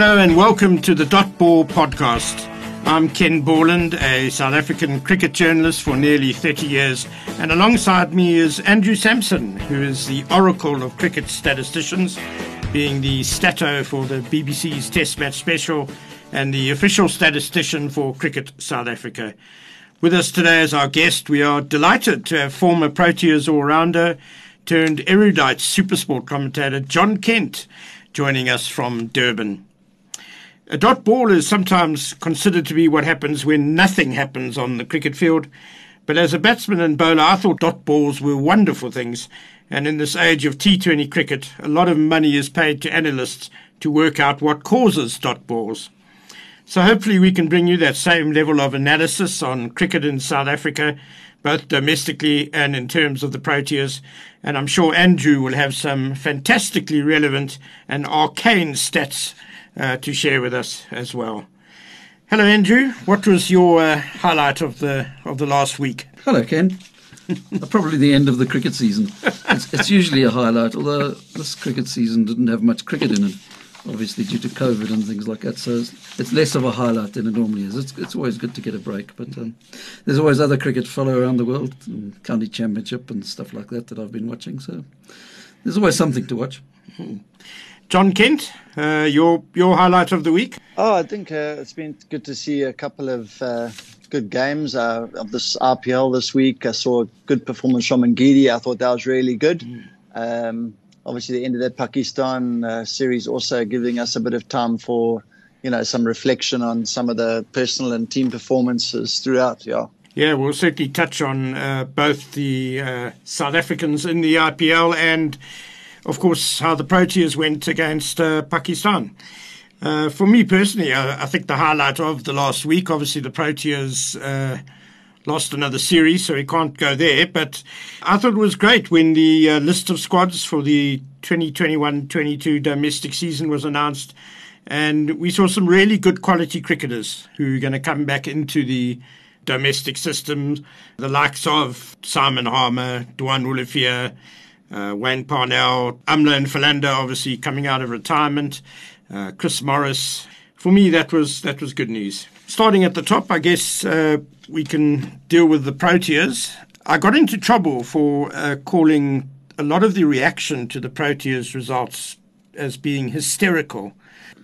Hello and welcome to the Dot Ball podcast. I'm Ken Borland, a South African cricket journalist for nearly 30 years, and alongside me is Andrew Samson, who is the oracle of cricket statisticians, being the stato for the BBC's Test Match Special and the official statistician for Cricket South Africa. With us today as our guest, we are delighted to have former Proteas all-rounder turned erudite supersport commentator John Kent joining us from Durban. A dot ball is sometimes considered to be what happens when nothing happens on the cricket field. But as a batsman and bowler, I thought dot balls were wonderful things. And in this age of T20 cricket, a lot of money is paid to analysts to work out what causes dot balls. So hopefully we can bring you that same level of analysis on cricket in South Africa, both domestically and in terms of the Proteas. And I'm sure Andrew will have some fantastically relevant and arcane stats uh, to share with us as well. Hello, Andrew. What was your uh, highlight of the of the last week? Hello, Ken. Probably the end of the cricket season. It's, it's, usually a highlight, although this cricket season didn't have much cricket in it, obviously due to COVID and things like that. So it's, it's less of a highlight than it normally is. It's, it's always good to get a break, but um, there's always other cricket follow around the world, county championship and stuff like that that I've been watching. So there's always something to watch. John Kent, uh, your your highlight of the week? Oh, I think uh, it's been good to see a couple of uh, good games uh, of this IPL this week. I saw a good performance from Ngidi. I thought that was really good. Mm. Um, obviously, the end of that Pakistan uh, series also giving us a bit of time for you know some reflection on some of the personal and team performances throughout. Yeah. Yeah, we'll certainly touch on uh, both the South Africans in the IPL and of course, how the Proteas went against uh, Pakistan. Uh, for me personally, I, I, think the highlight of the last week, obviously, the Proteas uh, lost another series, so he can't go there. But I thought it was great when the uh, list of squads for the 2021 22 domestic season was announced. And we saw some really good quality cricketers who are going to come back into the domestic system, the likes of Simon Harmer, Duanne Olivier, uh, Wayne Parnell, Amla and Philander obviously coming out of retirement, uh, Chris Morris. For me, that was that was good news. Starting at the top, I guess uh, we can deal with the Proteas. I got into trouble for uh, calling a lot of the reaction to the Proteas results as being hysterical.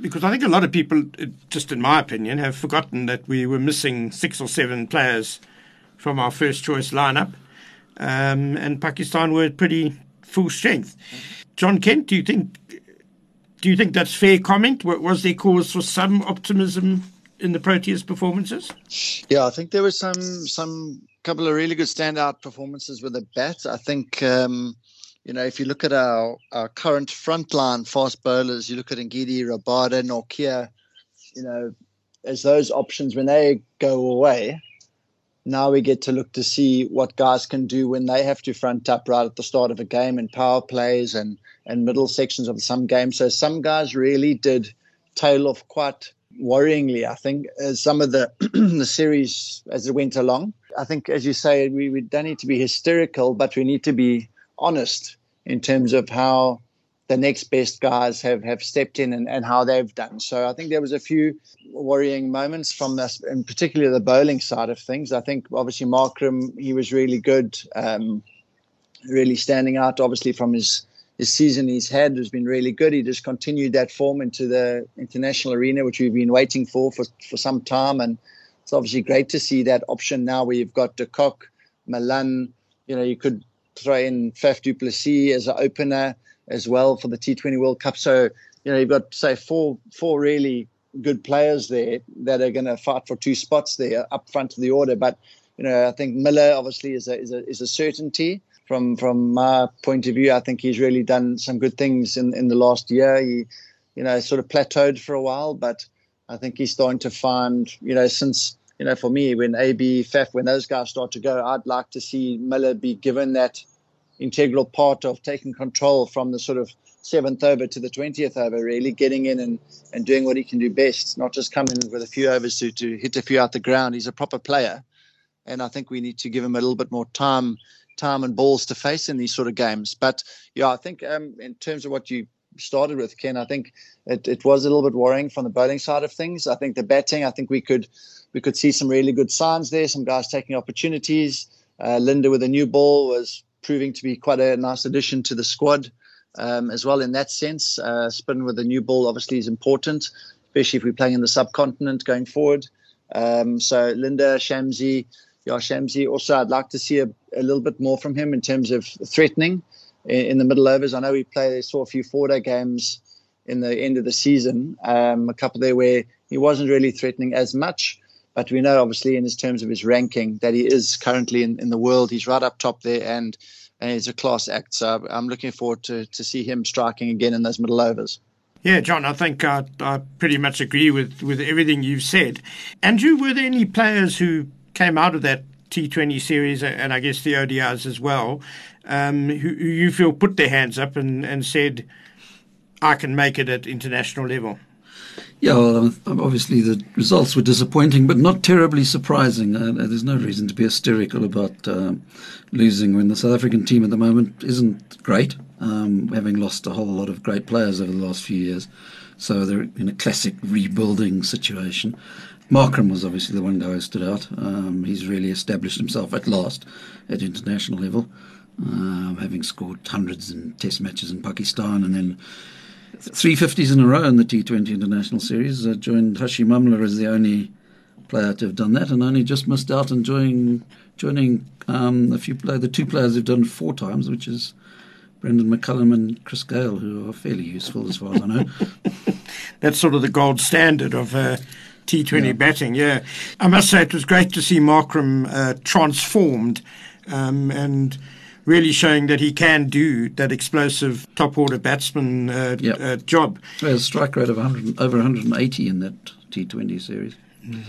Because I think a lot of people, just in my opinion, have forgotten that we were missing six or seven players from our first choice lineup. Um, and Pakistan were pretty full strength. John Kent, do you think do you think that's fair comment? Was there cause for some optimism in the Proteas performances? Yeah, I think there was some some couple of really good standout performances with the bat. I think um, you know if you look at our our current frontline fast bowlers, you look at Ngidi, Rabada, Nortje, you know, as those options when they go away, now we get to look to see what guys can do when they have to front up right at the start of a game and power plays and and middle sections of some games. So some guys really did tail off quite worryingly. I think as some of the the series as it went along. I think, as you say, we, we don't need to be hysterical, but we need to be honest in terms of how the next best guys have, have stepped in and, and how they've done. So I think there was a few worrying moments from us, and particularly the bowling side of things. I think obviously Markram, he was really good, um, really standing out obviously from his his season he's had has been really good. He just continued that form into the international arena, which we've been waiting for for, for some time. And it's obviously great to see that option now where you've got De Kock, Malan, you know, you could throw in Faf du Plessis as an opener as well for the T20 World Cup. So, you know, you've got, say, four four really good players there that are going to fight for two spots there up front of the order. But, you know, I think Miller obviously is a, is a, is a certainty. From from my point of view, I think he's really done some good things in, in the last year. He, you know, sort of plateaued for a while, but I think he's starting to find, you know, since you know, for me, when AB, Faf, when those guys start to go, I'd like to see Miller be given that integral part of taking control from the sort of seventh over to the 20th over, really getting in and, and doing what he can do best, not just coming with a few overs to, to hit a few out the ground. He's a proper player. And I think we need to give him a little bit more time time and balls to face in these sort of games. But yeah, I think um, in terms of what you started with, Ken. I think it, it was a little bit worrying from the bowling side of things. I think the batting, I think we could we could see some really good signs there. Some guys taking opportunities. Uh, Linda with a new ball was proving to be quite a nice addition to the squad um, as well in that sense. Uh, spin with a new ball obviously is important, especially if we're playing in the subcontinent going forward. Um, so Linde, Shamsi, yeah, Shamsi. Also, I'd like to see a, a, little bit more from him in terms of threatening in, in the middle overs. I know we play saw a few four-day games in the end of the season, um, a couple there where he wasn't really threatening as much. But we know, obviously, in his terms of his ranking, that he is currently in, in the world. He's right up top there, and and he's a class act. So I'm looking forward to to see him striking again in those middle overs. Yeah, John, I think I, I pretty much agree with, with everything you've said. Andrew, were there any players who came out of that T20 series and I guess the ODIs as well, um, who, who you feel put their hands up and, and said, I can make it at international level? Yeah, well, um, obviously the results were disappointing, but not terribly surprising. Uh, there's no reason to be hysterical about uh, losing when the South African team at the moment isn't great, um, having lost a whole lot of great players over the last few years. So they're in a classic rebuilding situation. Markram was obviously the one guy who stood out. Um, he's really established himself at last at international level, um, having scored hundreds in test matches in Pakistan and then three fifties in a row in the T20 International Series. Uh, joined Hashim Amla as the only player to have done that, and only just missed out on joining joining um, a few play, the two players who've done four times, which is Brendan McCullum and Chris Gayle, who are fairly useful as far as I know. That's sort of the gold standard of. Uh, T20 yeah. batting, yeah. I must say it was great to see Markram uh, transformed um, and really showing that he can do that explosive top order batsman uh, yep. uh, job. a strike rate of 100, over 180 in that T20 series. Mm.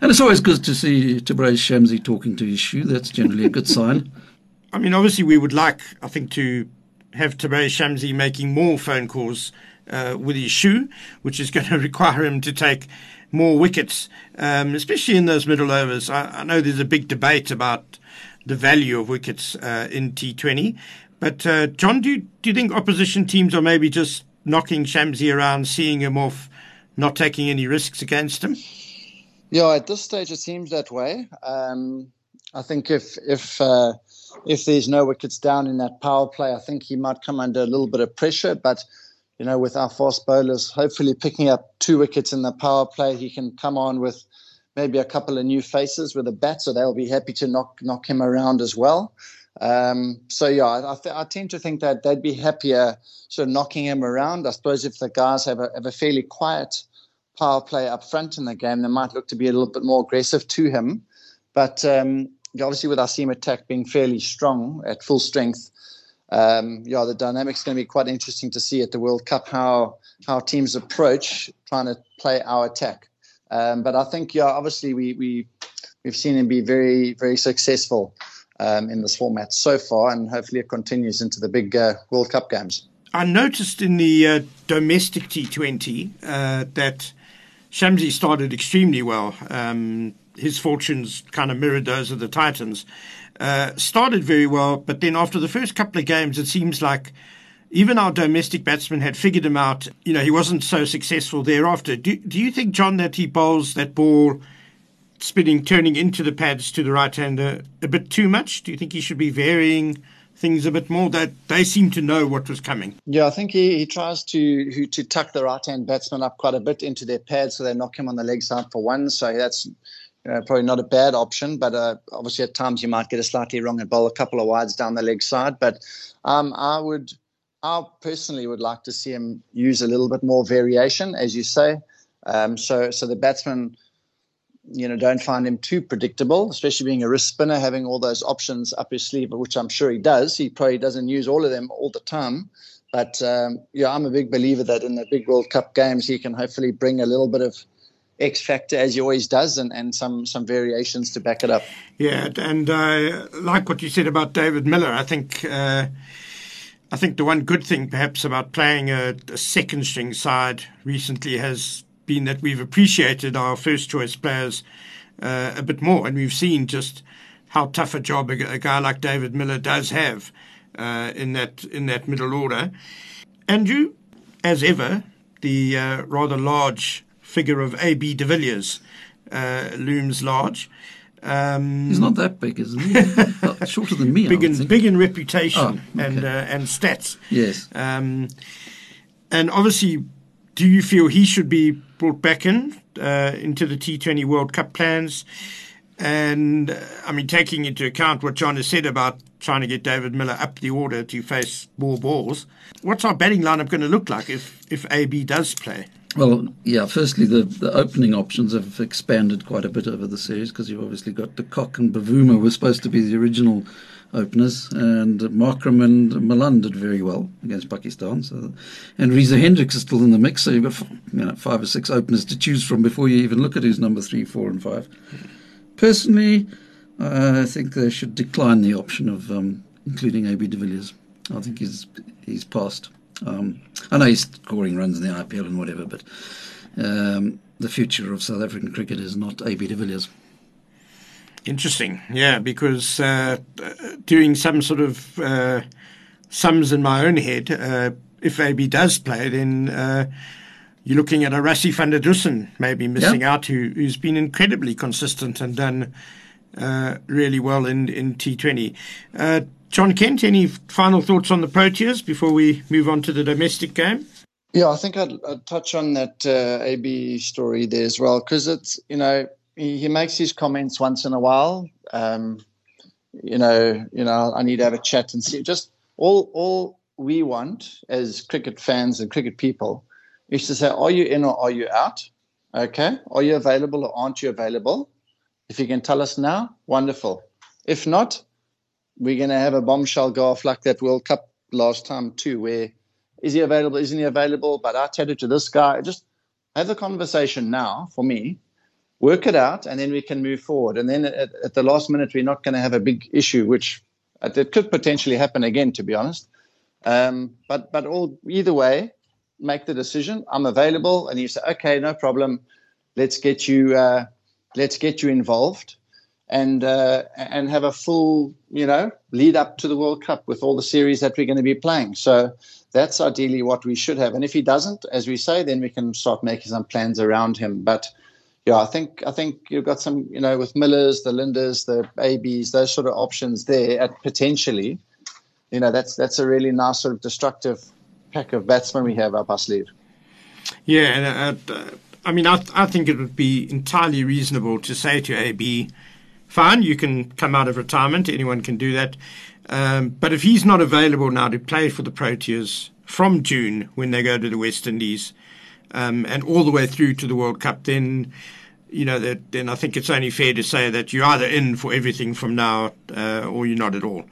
And it's always good to see Tabraiz Shamsi talking to his shoe. That's generally a good sign. I mean, obviously, we would like, I think, to have Tabraiz Shamsi making more phone calls uh, with his shoe, which is going to require him to take more wickets, um, especially in those middle overs. I, I, know there's a big debate about the value of wickets uh, in T20. But uh, John, do you, do you think opposition teams are maybe just knocking Shamsi around, seeing him off, not taking any risks against him? Yeah, at this stage it seems that way. Um, I think if if uh, if there's no wickets down in that power play, I think he might come under a little bit of pressure. But you know, with our fast bowlers hopefully picking up two wickets in the power play, he can come on with maybe a couple of new faces with a bat, so they'll be happy to knock knock him around as well. Um, so yeah, I, th- I, tend to think that they'd be happier sort of knocking him around. I suppose if the guys have a, have a fairly quiet power play up front in the game, they might look to be a little bit more aggressive to him. But um, obviously, with our seam attack being fairly strong at full strength, um, yeah, the dynamic's going to be quite interesting to see at the World Cup how how teams approach trying to play our attack. Um, but I think, yeah, obviously we we we've seen him be very very successful um, in this format so far, and hopefully it continues into the big uh, World Cup games. I noticed in the uh, domestic T20 uh, that Shamsi started extremely well. Um, his fortunes kind of mirrored those of the Titans. Uh, started very well, but then after the first couple of games, it seems like even our domestic batsmen had figured him out. You know, he wasn't so successful thereafter. Do, do you think, John, that he bowls that ball spinning, turning into the pads to the right hander a bit too much? Do you think he should be varying things a bit more? That they seem to know what was coming. Yeah, I think he, he tries to to tuck the right hand batsman up quite a bit into their pads so they knock him on the leg side for one. So that's probably not a bad option, but uh, obviously at times you might get a slightly wrong and bowl a couple of wides down the leg side. But um, I would I personally would like to see him use a little bit more variation, as you say. Um, so, so the batsmen, you know, don't find him too predictable, especially being a wrist spinner, having all those options up his sleeve, which I'm sure he does. He probably doesn't use all of them all the time. But um, yeah, I'm a big believer that in the big World Cup games, he can hopefully bring a little bit of X factor as he always does, and, and some some variations to back it up. Yeah, and uh, like what you said about David Miller, I think. Uh, I think the one good thing, perhaps, about playing a, a second string side recently has been that we've appreciated our first choice players uh, a bit more, and we've seen just how tough a job a, a guy like David Miller does have uh, in that in that middle order. Andrew, as ever, the uh, rather large figure of A.B. de Villiers uh, looms large. Um, He's not that big, isn't he? Shorter than me. Big in big in reputation oh, okay. and uh, and stats. Yes. Um, and obviously, do you feel he should be brought back in uh, into the T20 World Cup plans? And uh, I mean, taking into account what John has said about trying to get David Miller up the order to face more balls, what's our batting lineup going to look like if if AB does play? Well, yeah. Firstly, the, the opening options have expanded quite a bit over the series because you've obviously got De Kock and Bavuma were supposed to be the original openers, and Markram and Malan did very well against Pakistan. So, and Reza Hendricks is still in the mix, so you've got you know, five or six openers to choose from before you even look at who's number three, four, and five. Personally, I think they should decline the option of um, including AB de Villiers. I think he's he's past. Um, I know he's scoring runs in the IPL and whatever, but um, the future of South African cricket is not AB de Villiers. Interesting, yeah, because uh, doing some sort of uh, sums in my own head, uh, if AB does play, then uh, you're looking at a Rassie van der Dussen maybe missing out, who, who's been incredibly consistent and done uh, really well in, in T20. John Kent, any final thoughts on the Proteas before we move on to the domestic game? Yeah, I think I'd, I'd touch on that uh, AB story there as well because it's you know he, he, makes his comments once in a while. Um, you know, you know, I need to have a chat and see. Just all all we want as cricket fans and cricket people is to say, are you in or are you out? Okay, are you available or aren't you available? If you can tell us now, wonderful. If not, we're going to have a bombshell go off like that World Cup last time too, where is he available? Isn't he available? But I tell it to this guy. Just have the conversation now for me, work it out, and then we can move forward. And then at, at the last minute, we're not going to have a big issue, which uh, it could potentially happen again, to be honest. Um, but but all either way, make the decision. I'm available, and you say, okay, no problem. Let's get you. Uh, let's get you involved and uh, and have a full you know lead up to the World Cup with all the series that we're going to be playing. So that's ideally what we should have. And if he doesn't, as we say, then we can start making some plans around him. But yeah, I think I think you've got some you know with Millers, the Lindes, the ABs, those sort of options there at potentially. You know that's that's a really nice sort of destructive pack of batsmen we have up our sleeve. Yeah, and uh, I mean I, I think it would be entirely reasonable to say to AB fine, you can come out of retirement. Anyone can do that. Um, but if he's not available now to play for the Proteas from June when they go to the West Indies um, and all the way through to the World Cup, then you know that, then I think it's only fair to say that you're either in for everything from now uh, or you're not at all.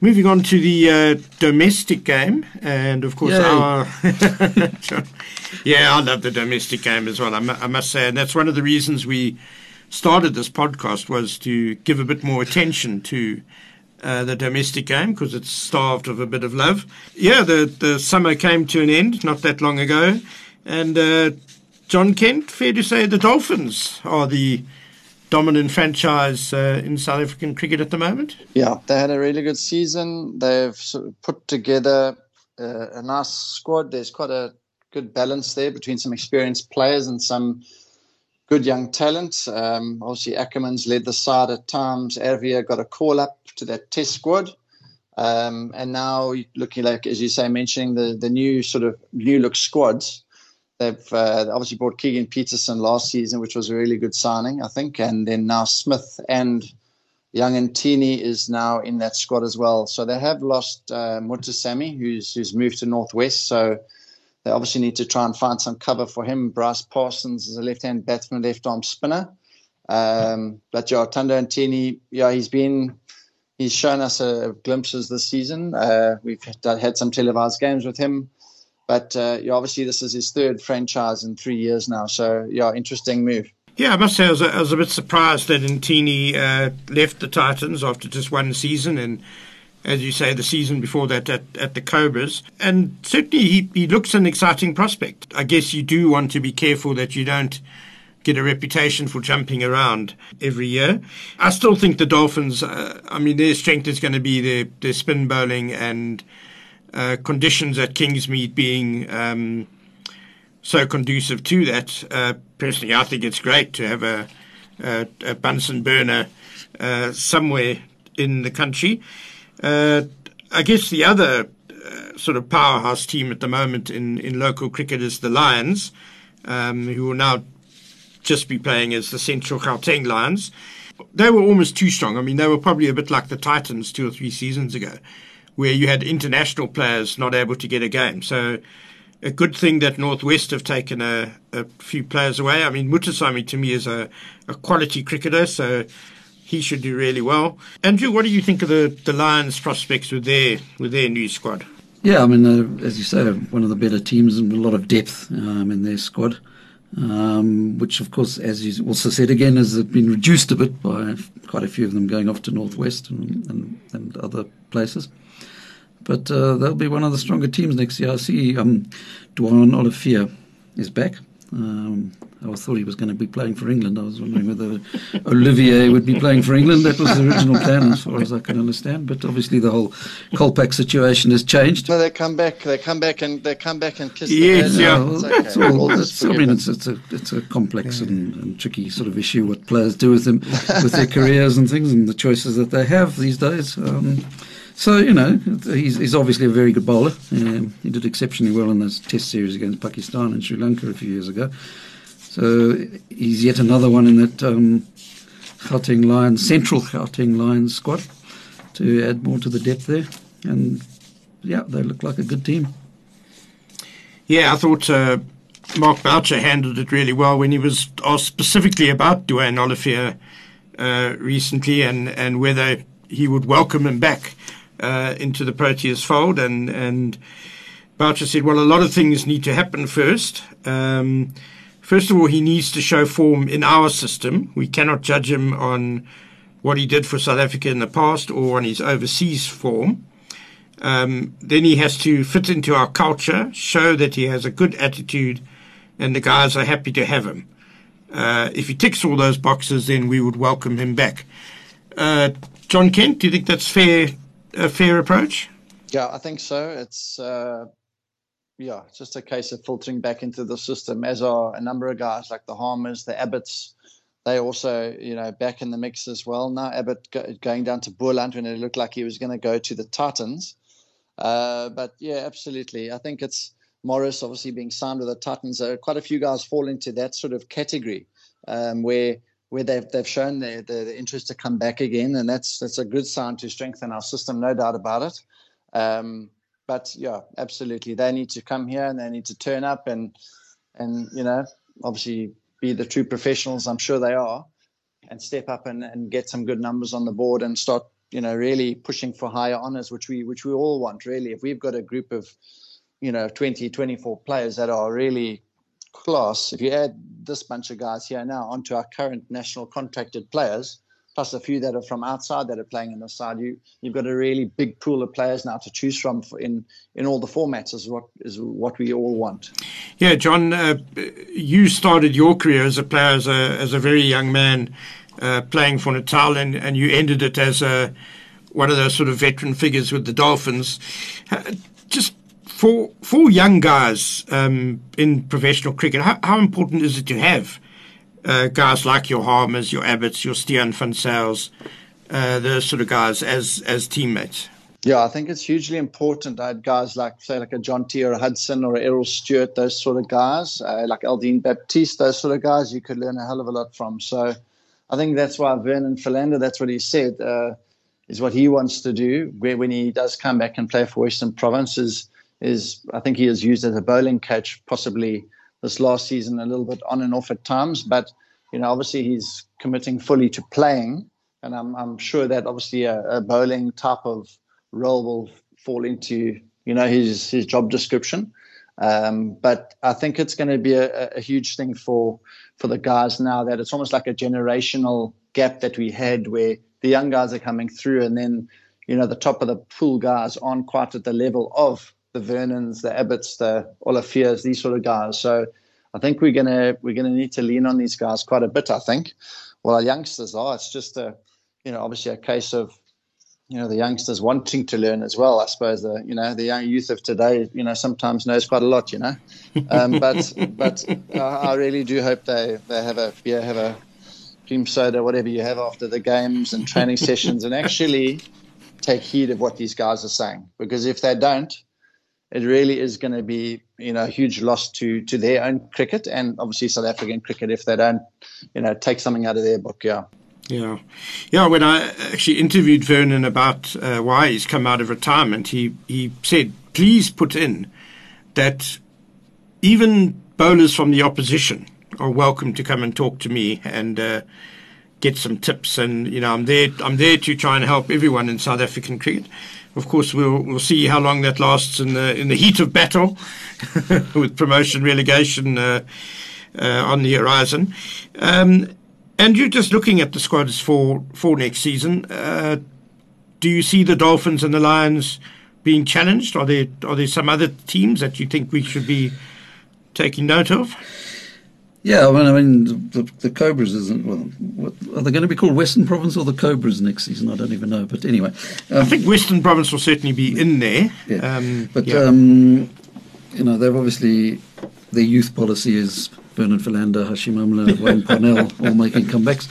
Moving on to the uh, domestic game, and of course, our yeah, I love the domestic game as well. I, I must say, and that's one of the reasons we started this podcast was to give a bit more attention to uh, the domestic game because it's starved of a bit of love. Yeah, the, the summer came to an end not that long ago. And uh, John Kent, fair to say the Dolphins are the dominant franchise uh, in South African cricket at the moment. Yeah, they had a really good season. They've sort of put together uh, a nice squad. There's quite a good balance there between some experienced players and some good young talent. Um, obviously, Ackermann's led the side at times. Erwee got a call up to that test squad. Um, and now looking like, as you say, mentioning the, the new sort of new look squads. They've uh, obviously brought Keegan Petersen last season, which was a really good signing, I think. And then now Smith and Young Ntini is now in that squad as well. So they have lost uh, Muthusamy, who's who's moved to Northwest. So they obviously need to try and find some cover for him. Bryce Parsons is a left-hand batsman, left-arm spinner. Um, but yeah, Thando Ntini, yeah, he's been he's shown us uh, glimpses this season. Uh, we've had some televised games with him, but uh, yeah, obviously this is his third franchise in three years now. So yeah, interesting move. Yeah, I must say I was, I was a bit surprised that Ntini uh, left the Titans after just one season and as you say, the season before that at, at the Cobras. And certainly he, he looks an exciting prospect. I guess you do want to be careful that you don't get a reputation for jumping around every year. I still think the Dolphins, uh, I mean, their strength is going to be their, their spin bowling and uh, conditions at Kingsmead being um, so conducive to that. Uh, personally, I think it's great to have a, a, a Bunsen burner uh, somewhere in the country. Uh, I guess the other uh, sort of powerhouse team at the moment in, in local cricket is the Lions, um, who will now just be playing as the Central Gauteng Lions. They were almost too strong. I mean, they were probably a bit like the Titans two or three seasons ago, where you had international players not able to get a game. So a good thing that Northwest have taken a, a few players away. I mean, Muthusamy to me is a, a quality cricketer, so he should do really well. Andrew, what do you think of the, the Lions' prospects with their with their new squad? Yeah, I mean, uh, as you say, one of the better teams and a lot of depth um, in their squad, um, which, of course, as you also said again, has been reduced a bit by quite a few of them going off to Northwest and, and, and other places. But uh, they'll be one of the stronger teams next year. I see um, Duanne Olivier is back. Um, I thought he was going to be playing for England. I was wondering whether Olivier would be playing for England. That was the original plan, as far as I can understand. But obviously, the whole Kolpak situation has changed. No, they come back. They come back and they come back and kiss. Yes, the yeah. Well, It's it's all- it's- I mean, it's, it's a it's a complex and, and tricky sort of issue what players do with them, with their careers and things, and the choices that they have these days. Um, so you know, he's, he's obviously a very good bowler. Um, he did exceptionally well in those Test series against Pakistan and Sri Lanka a few years ago. So he's yet another one in that um, Gauteng Lions, Central Gauteng Lions squad to add more to the depth there. And yeah, they look like a good team. Yeah, I thought uh, Mark Boucher handled it really well when he was asked specifically about Duanne Olivier uh, recently and, and whether he would welcome him back uh, into the Proteas fold. And, and Boucher said, well, a lot of things need to happen first. Um, first of all, he needs to show form in our system. We cannot judge him on what he did for South Africa in the past or on his overseas form. Um, then he has to fit into our culture, show that he has a good attitude, and the guys are happy to have him. Uh, if he ticks all those boxes, then we would welcome him back. Uh, John Kent, do you think that's fair? A fair approach? Yeah, I think so. It's uh, yeah, it's just a case of filtering back into the system, as are a number of guys like the Harmers, the Abbotts. They also, you know, back in the mix as well. Now Abbott go, going down to Boland when it looked like he was going to go to the Titans. Uh, but yeah, absolutely. I think it's Morris obviously being signed with the Titans. Quite a few guys fall into that sort of category um, where where they've they've shown their, their, their interest to come back again, and that's that's a good sign to strengthen our system, no doubt about it. Um, but yeah, absolutely, they need to come here and they need to turn up and and you know obviously be the true professionals. I'm sure they are, and step up and, and get some good numbers on the board and start you know really pushing for higher honors, which we which we all want. Really, if we've got a group of you know 20, 24 players that are really class, if you add this bunch of guys here now onto our current national contracted players, plus a few that are from outside that are playing in the side, you you've got a really big pool of players now to choose from in in all the formats. Is what is what we all want. Yeah, John, uh, you started your career as a player as a as a very young man, uh, playing for Natal, and, and you ended it as a one of those sort of veteran figures with the Dolphins. Uh, just for for young guys um, in professional cricket, how, how important is it to have uh, guys like your Harmers, your Abbotts, your Stiaan van Zyl, uh, those sort of guys as as teammates? Yeah, I think it's hugely important. I had guys like, say, like a Jonty or a Hudson or a Errol Stewart, those sort of guys, uh, like Eldine Baptiste, those sort of guys you could learn a hell of a lot from. So I think that's why Vernon Philander, that's what he said, uh, is what he wants to do where, when he does come back and play for Western Province is, is I think he is used as a bowling catch, possibly this last season a little bit on and off at times. But, you know, obviously he's committing fully to playing. And I'm, I'm sure that obviously a, a bowling type of role will fall into you know his his job description. Um, but I think it's going to be a, a, huge thing for for the guys now that it's almost like a generational gap that we had where the young guys are coming through and then you know the top of the pool guys aren't quite at the level of the Vernons, the Abbotts, the Oliviers, these sort of guys. So I think we're gonna we're gonna need to lean on these guys quite a bit. I think. Well, our youngsters are. It's just a you know obviously a case of you know the youngsters wanting to learn as well. I suppose the you know the young youth of today, you know, sometimes knows quite a lot, you know. Um, but but uh, I really do hope they they have a yeah have a cream soda, whatever you have after the games and training sessions, and actually take heed of what these guys are saying. Because if they don't, it really is going to be you know a huge loss to to their own cricket and obviously South African cricket if they don't you know take something out of their book. Yeah. Yeah, yeah. When I actually interviewed Vernon about uh, why he's come out of retirement, he he said, "Please put in that even bowlers from the opposition are welcome to come and talk to me and uh, get some tips. And you know, I'm there. I'm there to try and help everyone in South African cricket. Of course, we'll we'll see how long that lasts in the in the heat of battle with promotion relegation uh, uh, on the horizon." Um, and you're just looking at the squads for, for next season. Uh, do you see the Dolphins and the Lions being challenged? Are there are there some other teams that you think we should be taking note of? Yeah, I mean, I mean, the, the Cobras isn't. Well, what, are they going to be called Western Province or the Cobras next season? I don't even know. But anyway, um, I think Western Province will certainly be in there. Yeah. Um, but yeah. um, you know, they've obviously their youth policy is Bernard Philander, Hashim Amla, Wayne Parnell, all making comebacks.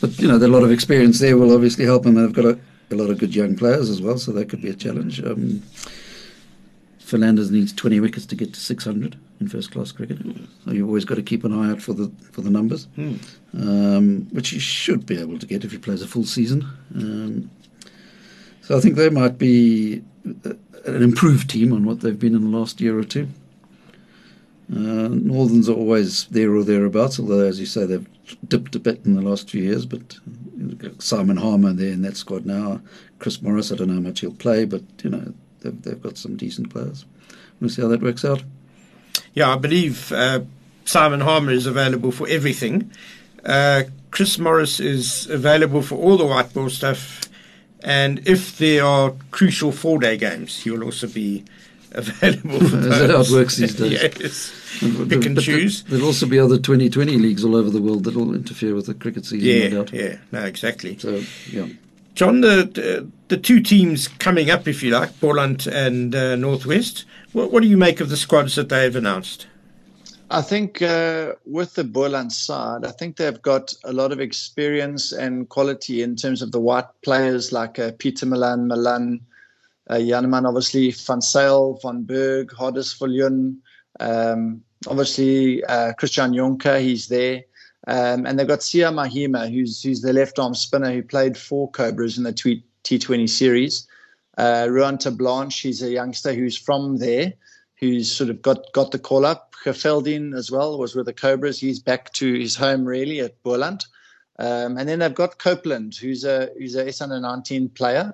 But you know, a lot of experience there will obviously help them. They've got a, a, lot of good young players as well, so that could be a challenge. Um, Philanders needs 20 wickets to get to 600 in first class cricket. So you've always got to keep an eye out for the for the numbers, hmm. um, which he should be able to get if he plays a full season. Um, so I think they might be an improved team on what they've been in the last year or two. Uh, Northerns are always there or thereabouts, although, as you say, they've dipped a bit in the last few years. But Simon Harmer there in that squad now. Chris Morris, I don't know how much he'll play, but you know they've, they've got some decent players. We'll see how that works out. Yeah, I believe uh, Simon Harmer is available for everything. Uh, Chris Morris is available for all the white ball stuff, and if there are crucial four-day games, he will also be available for those. Is that how it works these days? yes. Pick and but choose. There'll also be other 2020 leagues all over the world that will interfere with the cricket season. Yeah, no yeah, no, exactly. So, yeah. John, the, the, two teams coming up, if you like, Boland and uh, Northwest. What, what do you make of the squads that they have announced? I think uh, with the Boland side, I think they've got a lot of experience and quality in terms of the white players like uh, Pieter Milan, Malan, uh, Janneman, obviously, Van Zyl, Von Berg, Hardus Viljoen, um, obviously uh, Christiaan Jonker, he's there. Um, and they've got Siya Mahima, who's, who's the left arm spinner who played for Cobras in the T20 series. Uh, Ruan Blanche, he's a youngster who's from there, who's sort of got, got the call up. Geveldin as well was with the Cobras. He's back to his home really at Boland. Um, and then they've got Copeland, who's a who's a S19 player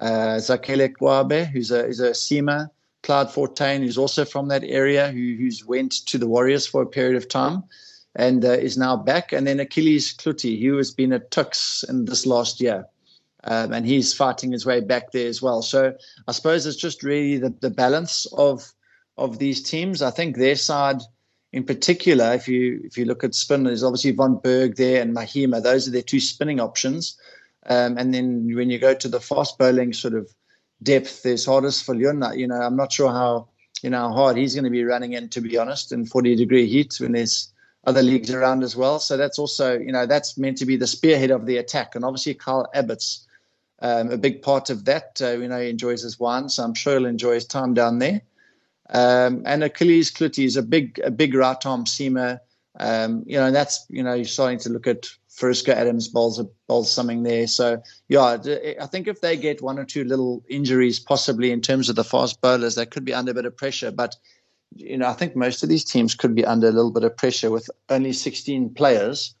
uh, Zakele Kwabe, who's a, who's a seamer, Cloud Fortain, who's also from that area, who, who's went to the Warriors for a period of time and uh, is now back. And then Achilles Kluti, who has been at Tuks in this last year. Um, and he's fighting his way back there as well. So I suppose it's just really the, the balance of of these teams. I think their side in particular, if you if you look at spin, there's obviously Von Berg there and Mahima. Those are their two spinning options. Um, and then when you go to the fast bowling sort of depth, there's Hardus Viljoen. You know, I'm not sure how you know how hard he's going to be running in, to be honest, in 40 degree heat when there's other leagues around as well. So that's also, you know, that's meant to be the spearhead of the attack. And obviously, Kyle Abbott's um, a big part of that. Uh, you know, he enjoys his wine, so I'm sure he'll enjoy his time down there. Um, and Achilles Kluti is a big, a big right arm seamer. Um, you know, that's you know, you're starting to look at Frisco Adams bowls bowls something there. So yeah, I think if they get one or two little injuries, possibly in terms of the fast bowlers, they could be under a bit of pressure. But you know, I think most of these teams could be under a little bit of pressure with only 16 players,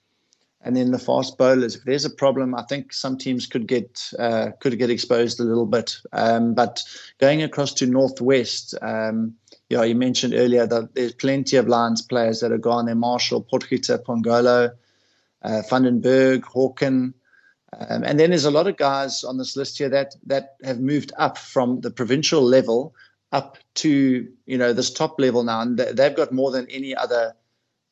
and then the fast bowlers. If there's a problem, I think some teams could get uh, could get exposed a little bit. Um, but going across to Northwest. Um, yeah, you mentioned earlier that there's plenty of Lions players that are gone there. Marshall, Potgieter, Pongolo, uh, Vandenberg, Hawken. Um, and then there's a lot of guys on this list here that that have moved up from the provincial level up to you know this top level now, and they've got more than any other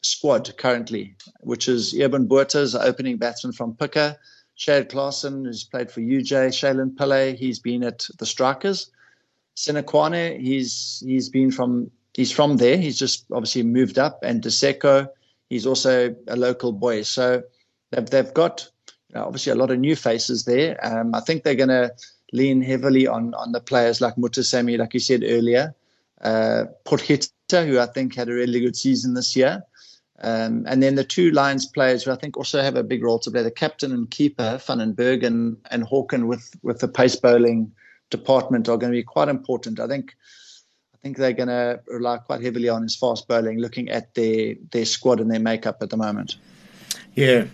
squad currently, which is Eben Botha's opening batsman from Picker, Shad Klassen, who's played for UJ, Shaylin Pillay, he's been at the Strikers. Senekwane, he's he's been from he's from there. He's just obviously moved up, and Deseko, he's also a local boy. So they've they've got you know, obviously a lot of new faces there. Um, I think they're going to lean heavily on on the players like Muthusamy, like you said earlier, uh, Potgieter, who I think had a really good season this year. Um, and then the two Lions players who I think also have a big role to play, the captain and keeper, Van den Berg and, and Hawken with, with the pace bowling department are going to be quite important. I think I think they're going to rely quite heavily on his fast bowling, looking at their, their squad and their makeup at the moment. Yeah,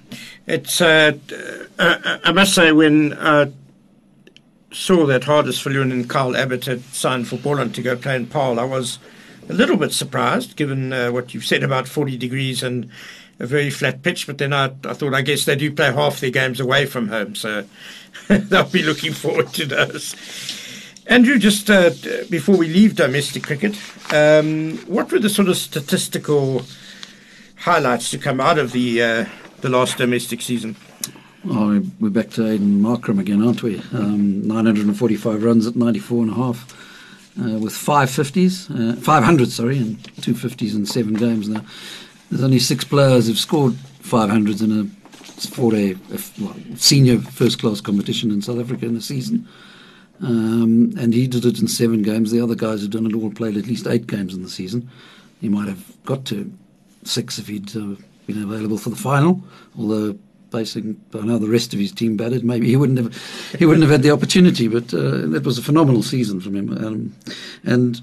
it's. Uh, uh, I must say, when I saw that Hardus Viljoen and Kyle Abbott had signed for Boland to go play in Paarl, I was a little bit surprised, given uh, what you've said about 40 degrees and a very flat pitch. But then I, I thought, I guess they do play half their games away from home, so they'll be looking forward to those. Andrew, just uh, before we leave domestic cricket, um, what were the sort of statistical highlights to come out of the uh, the last domestic season? Oh, we're back to Aiden Markram again, aren't we? Um, 945 runs at 94 and a half uh, with five fifties, uh, 500, sorry, and two fifties 50s in seven games now. There's only six players who've scored 500s in a four-day well, senior first-class competition in South Africa in a season. Um, and he did it in seven games. The other guys who've done it all played at least eight games in the season. He might have got to six if he'd uh, been available for the final, although basing on how the rest of his team batted, maybe he wouldn't have he wouldn't have had the opportunity. But uh, that was a phenomenal season from him. Um, and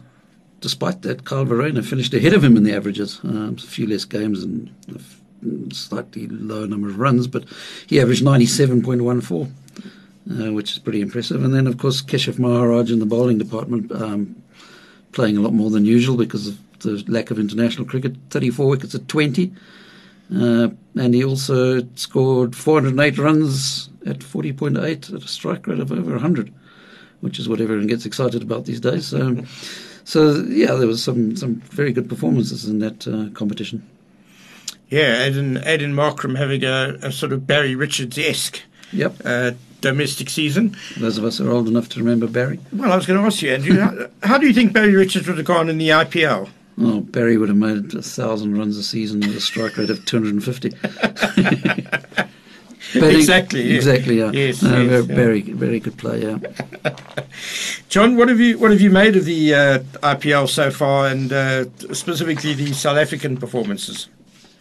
despite that, Carl Verreynne finished ahead of him in the averages. Um, a few less games and a slightly lower number of runs, but he averaged 97.14. Uh, which is pretty impressive. And then, of course, Keshav Maharaj in the bowling department um, playing a lot more than usual because of the lack of international cricket. 34 wickets at 20. Uh, and he also scored 408 runs at 40.8 at a strike rate of over 100, which is what everyone gets excited about these days. So, so yeah, there was some, some very good performances in that uh, competition. Yeah, Aiden, Aiden Markram having a, a sort of Barry Richards esque yep. Uh, domestic season. Those of us are old enough to remember Barry. Well, I was going to ask you, Andrew, how, how do you think Barry Richards would have gone in the IPL? Oh, Barry would have made a thousand runs a season with a strike rate of 250. exactly. Yeah. Exactly. Yeah. Yes, no, yes, very, yeah. very good player. Yeah. John, what have you what have you made of the uh, IPL so far, and uh, specifically the South African performances?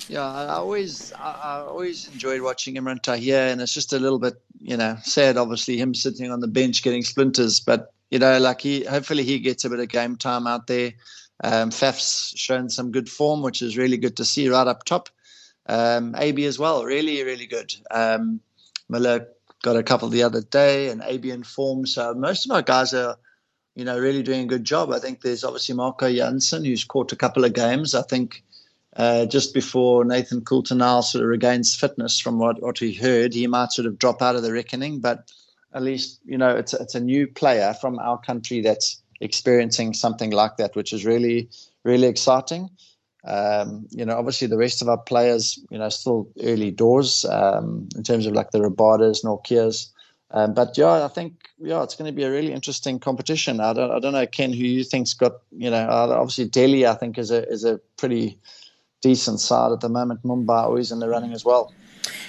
Yeah, I always I always enjoyed watching Imran Tahir, and it's just a little bit you know sad, obviously him sitting on the bench getting splinters, but you know like he hopefully he gets a bit of game time out there. Um, Faf's shown some good form, which is really good to see right up top. Um, AB as well, really, really good. Um, Miller got a couple the other day, and AB in form. So most of our guys are, you know, really doing a good job. I think there's obviously Marco Jansen, who's caught a couple of games. I think uh, just before Nathan Coulter sort of regains fitness from what, what we heard, he might sort of drop out of the reckoning. But at least, you know, it's, it's a new player from our country that's experiencing something like that, which is really, really exciting. Um, you know, obviously the rest of our players, you know, still early doors um, in terms of like the Rabadas, Nortjes. Um, but yeah, I think yeah, it's going to be a really interesting competition. I don't, I don't know, Ken, who you think's got, you know, uh, obviously Delhi, I think is a is a pretty decent side at the moment. Mumbai always in the running as well.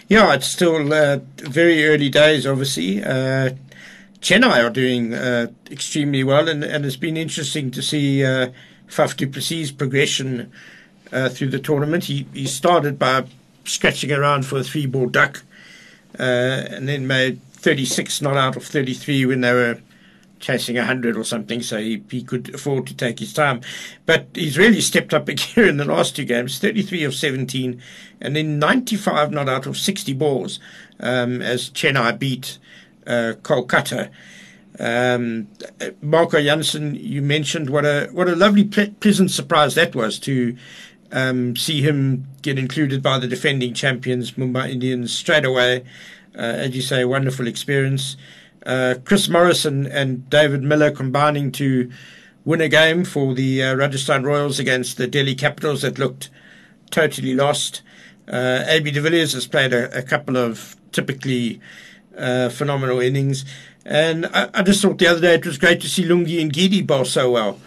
Yeah, it's still uh, very early days, obviously. Uh, Chennai are doing uh, extremely well, and, and it's been interesting to see uh, Faf du Plessis' progression uh, through the tournament. He, he started by scratching around for a three ball duck uh, and then made 36 not out of 33 when they were chasing 100 or something, so he, he could afford to take his time. But he's really stepped up a gear in the last two games 33 of 17, and then 95 not out of 60 balls um, as Chennai beat Kolkata. Um, Marco Jansen, you mentioned what a what a lovely ple- pleasant surprise that was to um, see him get included by the defending champions Mumbai Indians straight away. Uh, as you say, wonderful experience. Uh, Chris Morris and, and, David Miller combining to win a game for the uh, Rajasthan Royals against the Delhi Capitals that looked totally lost. Uh, AB de Villiers has played a, a couple of typically uh, phenomenal innings. And I, I, just thought the other day it was great to see Lungi and Ngidi bowl so well.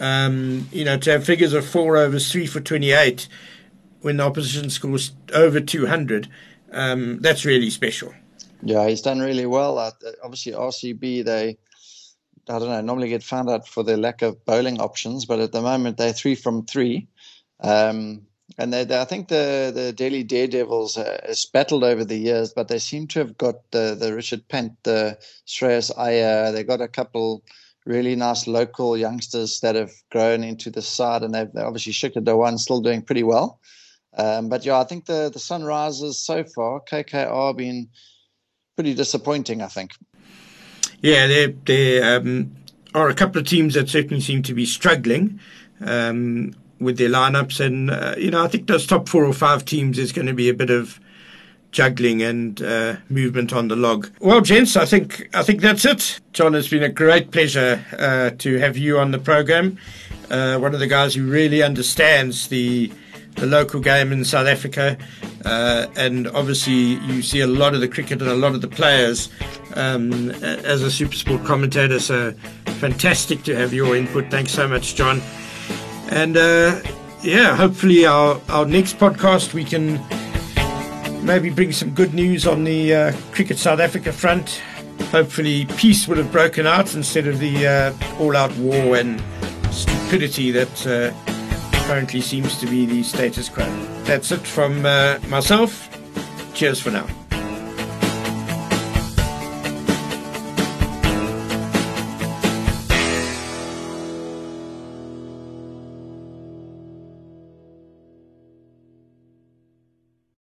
Um, you know, to have figures of four overs, three for 28 when the opposition scores over 200, um, that's really special. Yeah, he's done really well. Uh, obviously, RCB, they, I don't know, normally get found out for their lack of bowling options, but at the moment they're three from three. Um, and they, they, I think the, the Delhi Daredevils uh, has battled over the years, but they seem to have got the, the Rishabh Pant, the Shreyas Iyer. They got a couple really nice local youngsters that have grown into the side, and they've, obviously Shikhar Dhawan still doing pretty well. Um, but yeah, I think the the Sunrisers so far, KKR, been pretty disappointing. I think. Yeah, there there um, are a couple of teams that certainly seem to be struggling. Um, with their lineups, and uh, you know, I think those top four or five teams is going to be a bit of juggling and uh, movement on the log. Well, gents, I think I think that's it. John, it's been a great pleasure uh, to have you on the program. Uh, one of the guys who really understands the the local game in South Africa, uh, and obviously you see a lot of the cricket and a lot of the players um, as a SuperSport commentator. So fantastic to have your input. Thanks so much, John. And uh, yeah, hopefully our our next podcast we can maybe bring some good news on the uh, Cricket South Africa front. Hopefully, peace will have broken out instead of the uh, all out war and stupidity that uh, currently seems to be the status quo. That's it from uh, myself. Cheers for now.